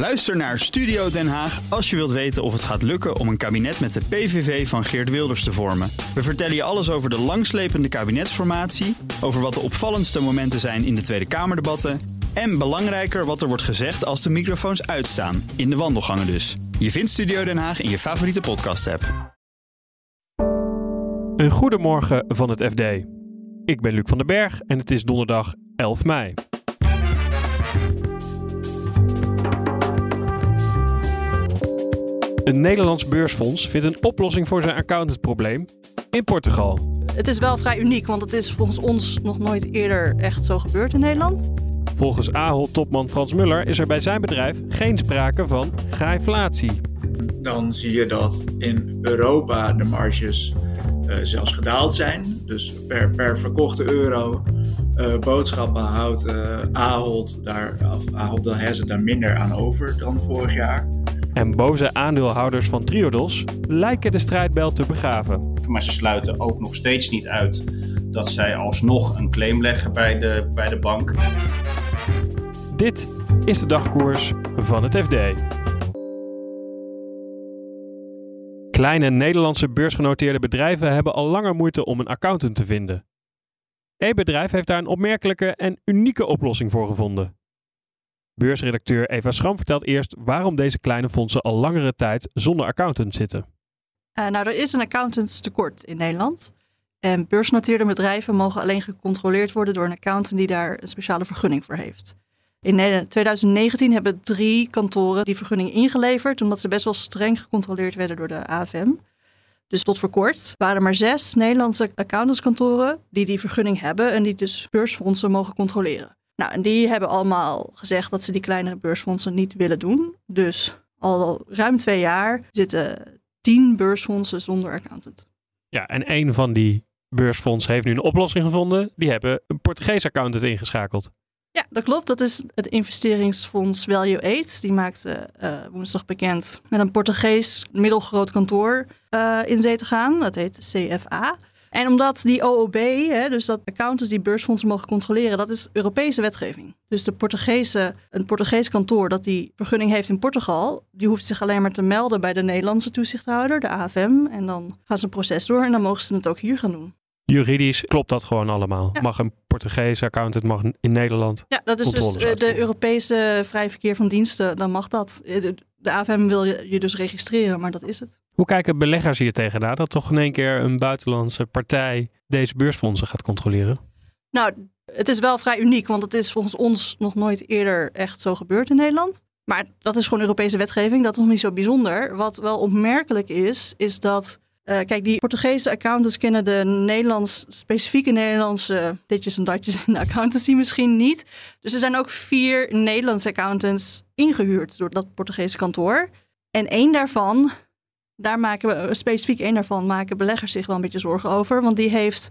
Luister naar Studio Den Haag als je wilt weten of het gaat lukken om een kabinet met de PVV van Geert Wilders te vormen. We vertellen je alles over de langslepende kabinetsformatie, over wat de opvallendste momenten zijn in de Tweede Kamerdebatten en belangrijker wat er wordt gezegd als de microfoons uitstaan, in de wandelgangen dus. Je vindt Studio Den Haag in je favoriete podcast-app. Een goedemorgen van het FD. Ik ben Luc van den Berg en het is donderdag 11 mei. Een Nederlands beursfonds vindt een oplossing voor zijn accountantprobleem in Portugal. Het is wel vrij uniek, want het is volgens ons nog nooit eerder echt zo gebeurd in Nederland. Volgens Ahold-topman Frans Muller is er bij zijn bedrijf geen sprake van grijflatie. Dan zie je dat in Europa de marges uh, zelfs gedaald zijn. Dus per, per verkochte euro uh, boodschappen houdt uh, Ahold, daar, of Ahold Delhaize daar minder aan over dan vorig jaar. En boze aandeelhouders van Triodos lijken de strijdbel te begraven. Maar ze sluiten ook nog steeds niet uit dat zij alsnog een claim leggen bij de, bij de bank. Dit is de dagkoers van het FD. Kleine Nederlandse beursgenoteerde bedrijven hebben al langer moeite om een accountant te vinden. Eén bedrijf heeft daar een opmerkelijke en unieke oplossing voor gevonden. Beursredacteur Eva Schram vertelt eerst waarom deze kleine fondsen al langere tijd zonder accountant zitten. Uh, nou, er is een accountantstekort in Nederland. En beursgenoteerde bedrijven mogen alleen gecontroleerd worden door een accountant die daar een speciale vergunning voor heeft. In 2019 hebben drie kantoren die vergunning ingeleverd, omdat ze best wel streng gecontroleerd werden door de AFM. Dus tot voor kort waren er maar zes Nederlandse accountantskantoren die die vergunning hebben en die dus beursfondsen mogen controleren. Nou, en die hebben allemaal gezegd dat ze die kleinere beursfondsen niet willen doen. Dus al ruim twee jaar zitten tien beursfondsen zonder accountant. Ja, en een van die beursfondsen heeft nu een oplossing gevonden. Die hebben een Portugees accountant ingeschakeld. Ja, dat klopt. Dat is het investeringsfonds Value Aid. Die maakte uh, woensdag bekend met een Portugees middelgroot kantoor uh, in zee te gaan. Dat heet CFA. En omdat die OOB, hè, dus dat accountants die beursfondsen mogen controleren, dat is Europese wetgeving. Dus de Portugese, een Portugees kantoor dat die vergunning heeft in Portugal, die hoeft zich alleen maar te melden bij de Nederlandse toezichthouder, de AFM. En dan gaan ze een proces door en dan mogen ze het ook hier gaan doen. Juridisch klopt dat gewoon allemaal. Ja. Mag een Portugese accountant mag in Nederland. Ja, dat is dus de Europese vrij verkeer van diensten. Dan mag dat. De AFM wil je, je dus registreren, maar dat is het. Hoe kijken beleggers hier tegenaan dat toch in één keer een buitenlandse partij deze beursfondsen gaat controleren? Nou, het is wel vrij uniek, want het is volgens ons nog nooit eerder echt zo gebeurd in Nederland. Maar dat is gewoon Europese wetgeving, dat is nog niet zo bijzonder. Wat wel opmerkelijk is, is dat uh, kijk, die Portugese accountants kennen de Nederlands, specifieke Nederlandse ditjes en datjes in de accountancy misschien niet. Dus er zijn ook vier Nederlandse accountants ingehuurd door dat Portugese kantoor. En één daarvan, daar maken we, specifiek één daarvan, maken beleggers zich wel een beetje zorgen over. Want die heeft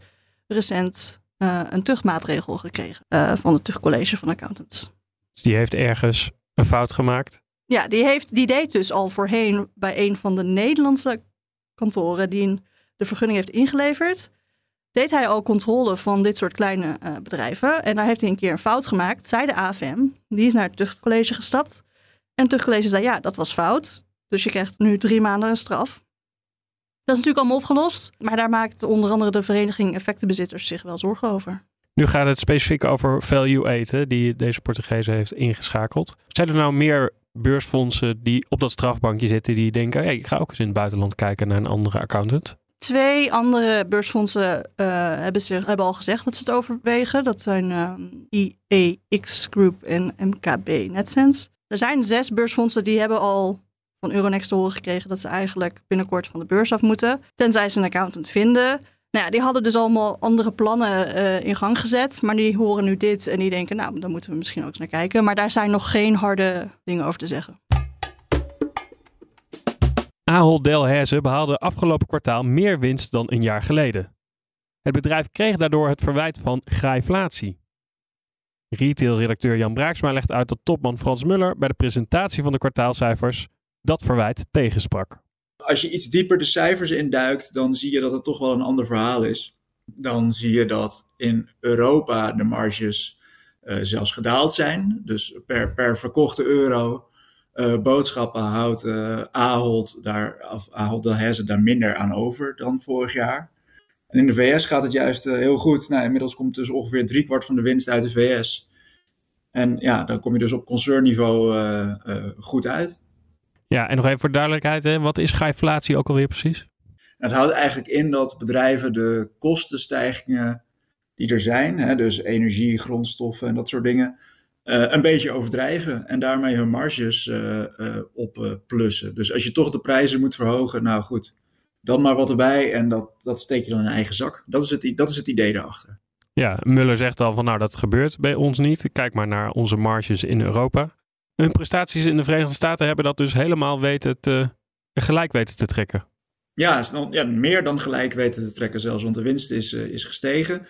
recent uh, een tuchtmaatregel gekregen uh, van het tuchtcollege van accountants. Dus die heeft ergens een fout gemaakt? Ja, die, heeft, die deed dus al voorheen bij een van de Nederlandse kantoren die de vergunning heeft ingeleverd, deed hij al controle van dit soort kleine uh, bedrijven. En daar heeft hij een keer een fout gemaakt, zei de AFM. Die is naar het tuchtcollege gestapt. En het tuchtcollege zei, ja, dat was fout. Dus je krijgt nu drie maanden een straf. Dat is natuurlijk allemaal opgelost. Maar daar maakt onder andere de vereniging effectenbezitters zich wel zorgen over. Nu gaat het specifiek over value eten, die deze Portugees heeft ingeschakeld. Zijn er nou meer beursfondsen die op dat strafbankje zitten, die denken: hey, ik ga ook eens in het buitenland kijken naar een andere accountant? Twee andere beursfondsen uh, hebben, zich, hebben al gezegd dat ze het overwegen. Dat zijn uh, IEX Group en MKB NetSense. Er zijn zes beursfondsen die hebben al van Euronext te horen gekregen dat ze eigenlijk binnenkort van de beurs af moeten. Tenzij ze een accountant vinden. Nou ja, die hadden dus allemaal andere plannen uh, in gang gezet. Maar die horen nu dit en die denken, nou, daar moeten we misschien ook eens naar kijken. Maar daar zijn nog geen harde dingen over te zeggen. Ahold Delhaize behaalde afgelopen kwartaal meer winst dan een jaar geleden. Het bedrijf kreeg daardoor het verwijt van grijflatie. Retail-redacteur Jan Braaksma legt uit dat topman Frans Muller bij de presentatie van de kwartaalcijfers dat verwijt tegensprak als je iets dieper de cijfers induikt, dan zie je dat het toch wel een ander verhaal is. Dan zie je dat in Europa de marges uh, zelfs gedaald zijn. Dus per, per verkochte euro boodschappen houdt Ahold, daar, of Ahold daar minder aan over dan vorig jaar. En in de VS gaat het juist heel goed. Nou, inmiddels komt dus ongeveer driekwart van de winst uit de VS. En ja, dan kom je dus op concernniveau goed uit. Ja, en nog even voor duidelijkheid, hè, wat is gijflatie ook alweer precies? Het houdt eigenlijk in dat bedrijven de kostenstijgingen die er zijn, hè, dus energie, grondstoffen en dat soort dingen, uh, een beetje overdrijven en daarmee hun marges uh, uh, opplussen. dus als je toch de prijzen moet verhogen, nou goed, dan maar wat erbij en dat, dat steek je dan in eigen zak. Dat is, het, dat is het idee daarachter. Ja, Muller zegt al van nou dat gebeurt bij ons niet. Kijk maar naar onze marges in Europa. Hun prestaties in de Verenigde Staten hebben dat dus helemaal weten te, gelijk weten te trekken. Ja, ja, meer dan gelijk weten te trekken zelfs, want de winst is, is gestegen.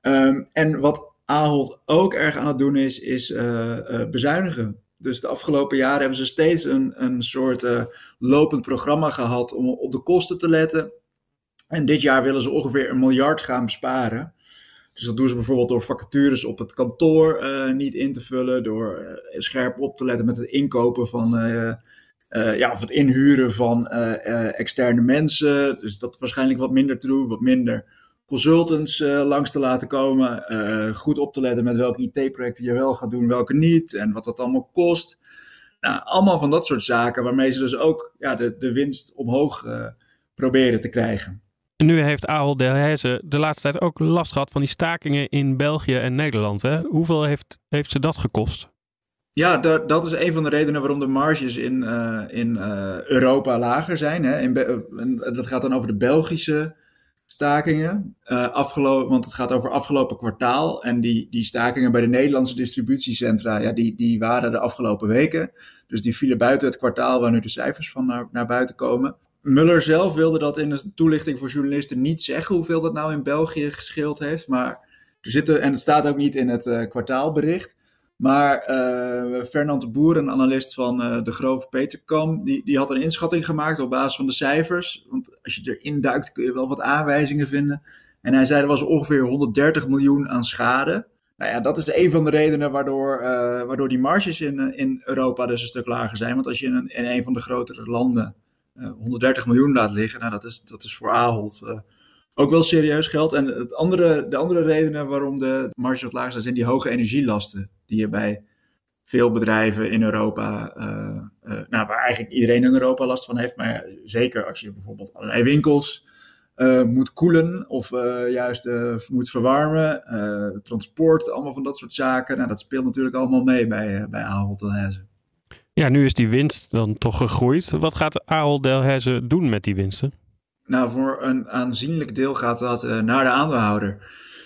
Um, en wat Ahold ook erg aan het doen is, is uh, uh, bezuinigen. Dus de afgelopen jaren hebben ze steeds een, een soort lopend programma gehad om op de kosten te letten. En dit jaar willen ze ongeveer een miljard gaan besparen. Dus dat doen ze bijvoorbeeld door vacatures op het kantoor niet in te vullen, door scherp op te letten met het inkopen van, ja, of het inhuren van externe mensen. Dus dat waarschijnlijk wat minder te doen, wat minder consultants langs te laten komen. Goed op te letten met welke IT-projecten je wel gaat doen, welke niet. En wat dat allemaal kost. Nou, allemaal van dat soort zaken waarmee ze dus ook ja, de, de winst omhoog proberen te krijgen. Nu heeft Ahold Delhaize de laatste tijd ook last gehad van die stakingen in België en Nederland. Hè? Hoeveel heeft, heeft ze dat gekost? Ja, dat, dat is een van de redenen waarom de marges in, in Europa lager zijn. Hè? In, dat gaat dan over de Belgische stakingen. Afgelopen, want het gaat over afgelopen kwartaal. En die, die stakingen bij de Nederlandse distributiecentra, ja, die, die waren de afgelopen weken. Dus die vielen buiten het kwartaal waar nu de cijfers van naar, naar buiten komen. Muller zelf wilde dat in een toelichting voor journalisten niet zeggen hoeveel dat nou in België gescheeld heeft. Maar er zitten, en het staat ook niet in het uh, kwartaalbericht. Maar uh, Fernand de Boer, een analist van uh, de Grove Peterkam, die, die had een inschatting gemaakt op basis van de cijfers. Want als je erin duikt kun je wel wat aanwijzingen vinden. En hij zei er was ongeveer 130 miljoen aan schade. Nou ja, dat is een van de redenen waardoor, waardoor die marges in, in Europa dus een stuk lager zijn. Want als je in een, in een van de grotere landen 130 miljoen laat liggen, nou dat is, dat is voor Ahold ook wel serieus geld. En het andere, de andere redenen waarom de marges wat lager zijn, zijn die hoge energielasten die je bij veel bedrijven in Europa, uh, nou, waar eigenlijk iedereen in Europa last van heeft, maar zeker als je bijvoorbeeld allerlei winkels moet koelen of juist moet verwarmen, transport, allemaal van dat soort zaken. Nou, dat speelt natuurlijk allemaal mee bij, bij Ahold Delhaize. Ja, nu is die winst dan toch gegroeid. Wat gaat Ahold Delhaize doen met die winsten? Nou, voor een aanzienlijk deel gaat dat naar de aandeelhouder.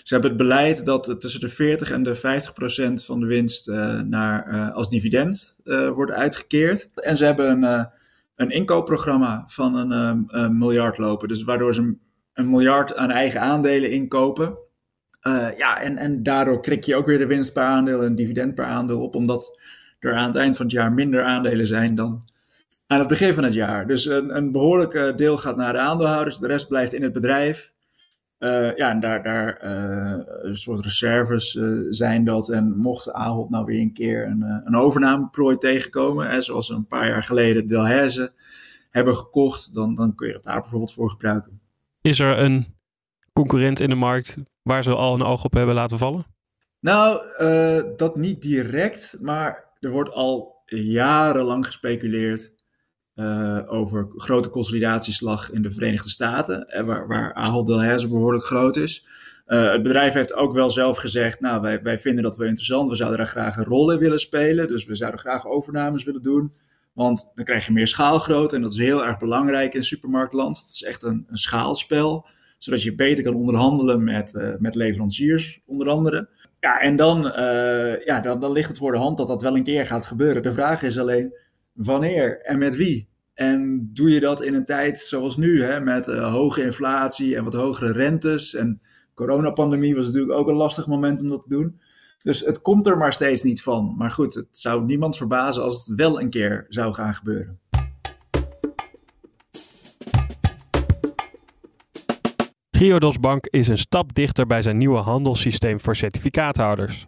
Ze hebben het beleid dat tussen de 40 en de 50 procent van de winst uh, naar, uh, als dividend wordt uitgekeerd. En ze hebben een, een inkoopprogramma van een, een, miljard lopen. Dus waardoor ze een, miljard aan eigen aandelen inkopen. ja, en, en daardoor krik je ook weer de winst per aandeel en dividend per aandeel op. Omdat er aan het eind van het jaar minder aandelen zijn dan aan het begin van het jaar. Dus een, een behoorlijk deel gaat naar de aandeelhouders. De rest blijft in het bedrijf. Uh, ja, en daar, daar uh, een soort reserves uh, zijn dat. En mocht Ahold nou weer een keer een, een overnameprooi tegenkomen, hè, zoals een paar jaar geleden Delhaize hebben gekocht, dan, dan kun je dat daar bijvoorbeeld voor gebruiken. Is er een concurrent in de markt waar ze al een oog op hebben laten vallen? Nou, dat niet direct, maar er wordt al jarenlang gespeculeerd uh, over grote consolidatieslag in de Verenigde Staten, eh, waar, waar Ahold Delhaize behoorlijk groot is. Uh, het bedrijf heeft ook wel zelf gezegd, nou, wij, wij vinden dat wel interessant, we zouden daar graag een rol in willen spelen, dus we zouden graag overnames willen doen, want dan krijg je meer schaalgrootte en dat is heel erg belangrijk in supermarktland. Het is echt een, een schaalspel, zodat je beter kan onderhandelen met, met leveranciers, onder andere. Ja, en dan, ja, dan, ligt het voor de hand dat dat wel een keer gaat gebeuren. De vraag is alleen, wanneer en met wie. En doe je dat in een tijd zoals nu, hè, met uh, hoge inflatie en wat hogere rentes. En coronapandemie was natuurlijk ook een lastig moment om dat te doen. Dus het komt er maar steeds niet van. Maar goed, het zou niemand verbazen als het wel een keer zou gaan gebeuren. Triodos Bank is een stap dichter bij zijn nieuwe handelssysteem voor certificaathouders.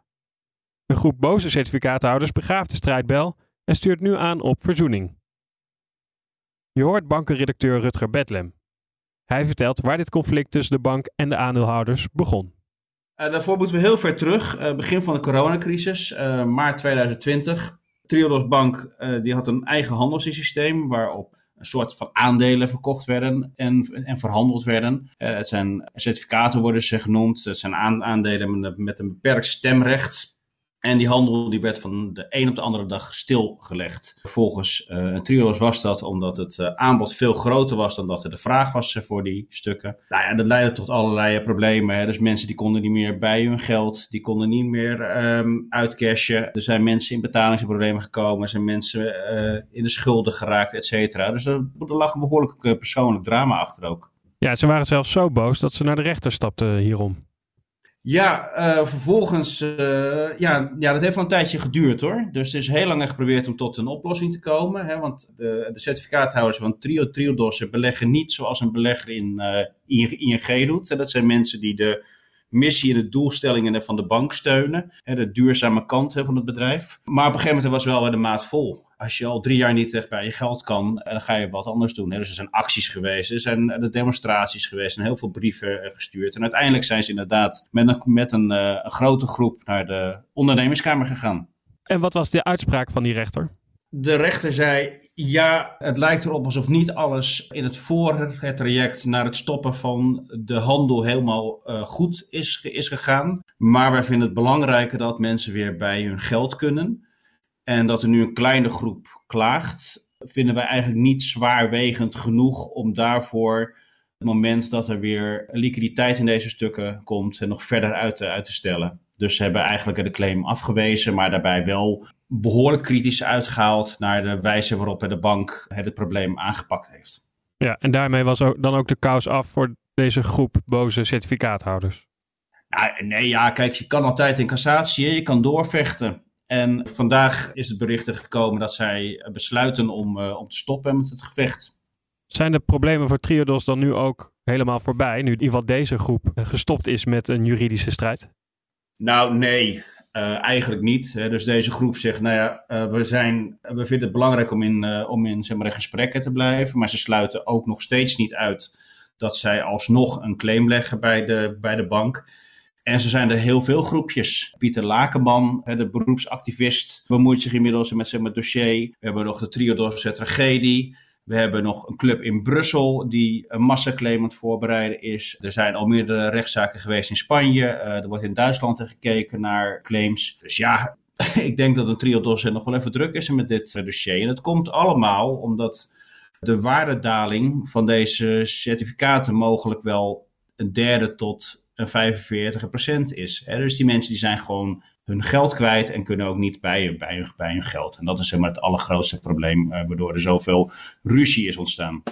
Een groep boze certificaathouders begraaft de strijdbel en stuurt nu aan op verzoening. Je hoort bankenredacteur Rutger Bedlem. Hij vertelt waar dit conflict tussen de bank en de aandeelhouders begon. Uh, daarvoor moeten we heel ver terug, uh, begin van de coronacrisis, uh, maart 2020. Triodos Bank die had een eigen handelssysteem waarop een soort van aandelen verkocht werden en, en verhandeld werden. het zijn certificaten worden ze genoemd, het zijn aandelen met een beperkt stemrecht. En die handel die werd van de een op de andere dag stilgelegd. Volgens uh, een trio's was dat omdat het uh, aanbod veel groter was dan dat er de vraag was uh, voor die stukken. Nou ja, dat leidde tot allerlei problemen. Hè. Dus mensen die konden niet meer bij hun geld, die konden niet meer um, uitcashen. Er zijn mensen in betalingsproblemen gekomen, er zijn mensen in de schulden geraakt, et cetera. Dus er, er lag een behoorlijk persoonlijk drama achter ook. Ja, ze waren zelfs zo boos dat ze naar de rechter stapten hierom. Ja, uh, vervolgens, uh, ja, ja, dat heeft wel een tijdje geduurd hoor. Dus het is heel lang geprobeerd om tot een oplossing te komen. Hè, want de, de certificaathouders van Trio Triodos beleggen niet zoals een belegger in uh, ING doet. Dat zijn mensen die de missie en de doelstellingen van de bank steunen. Hè, de duurzame kant hè, van het bedrijf. Maar op een gegeven moment was wel de maat vol als je al drie jaar niet echt bij je geld kan, dan ga je wat anders doen. Dus er zijn acties geweest, er zijn de demonstraties geweest en heel veel brieven eh, gestuurd. En uiteindelijk zijn ze inderdaad met een, met een, eh, een grote groep naar de ondernemerskamer gegaan. En wat was de uitspraak van die rechter? De rechter zei: Ja, het lijkt erop alsof niet alles in het voor het traject naar het stoppen van de handel helemaal uh, goed is, is gegaan. Maar wij vinden het belangrijker dat mensen weer bij hun geld kunnen. En dat er nu een kleine groep klaagt, vinden wij eigenlijk niet zwaarwegend genoeg om daarvoor het moment dat er weer liquiditeit in deze stukken komt, nog verder uit te, uit te stellen. Dus ze hebben eigenlijk de claim afgewezen, maar daarbij wel behoorlijk kritisch uitgehaald naar de wijze waarop de bank het probleem aangepakt heeft. Ja, en daarmee was ook, dan ook de kous af voor deze groep boze certificaathouders. Ja, nee, ja, kijk, je kan altijd in cassatie, je kan doorvechten. En vandaag is het bericht gekomen dat zij besluiten om, uh, om te stoppen met het gevecht. Zijn de problemen voor Triodos dan nu ook helemaal voorbij? Nu in ieder geval deze groep gestopt is met een juridische strijd? Nou, nee. Uh, eigenlijk niet. Hè. Dus deze groep zegt, nou ja, uh, we, zijn, we vinden het belangrijk om in, uh, om in, zeg maar, in gesprekken te blijven. Maar ze sluiten ook nog steeds niet uit dat zij alsnog een claim leggen bij de, bij de bank. En zo zijn er heel veel groepjes. Pieter Lakenman, de beroepsactivist, bemoeit zich inmiddels met zijn dossier. We hebben nog de Triodorse tragedie. We hebben nog een club in Brussel die een massaclaim aan het voorbereiden is. Er zijn al meerdere rechtszaken geweest in Spanje. Uh, er wordt in Duitsland gekeken naar claims. Dus ja, ik denk dat een Triodos nog wel even druk is met dit dossier. En het komt allemaal omdat de waardedaling van deze certificaten mogelijk wel een derde tot een 45% is. Hè? Dus die mensen die zijn gewoon hun geld kwijt en kunnen ook niet bij, bij, hun, bij hun geld. En dat is zeg maar het allergrootste probleem uh, waardoor er zoveel ruzie is ontstaan.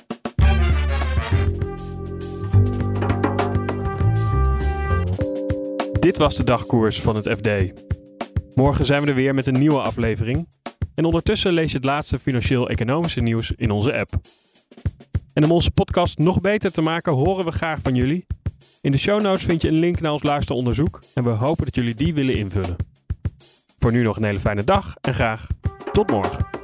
Dit was de dagkoers van het FD. Morgen zijn we er weer met een nieuwe aflevering. En ondertussen lees je het laatste financieel-economische nieuws in onze app. En om onze podcast nog beter te maken, horen we graag van jullie. In de show notes vind je een link naar ons luisteronderzoek en we hopen dat jullie die willen invullen. Voor nu nog een hele fijne dag en graag tot morgen.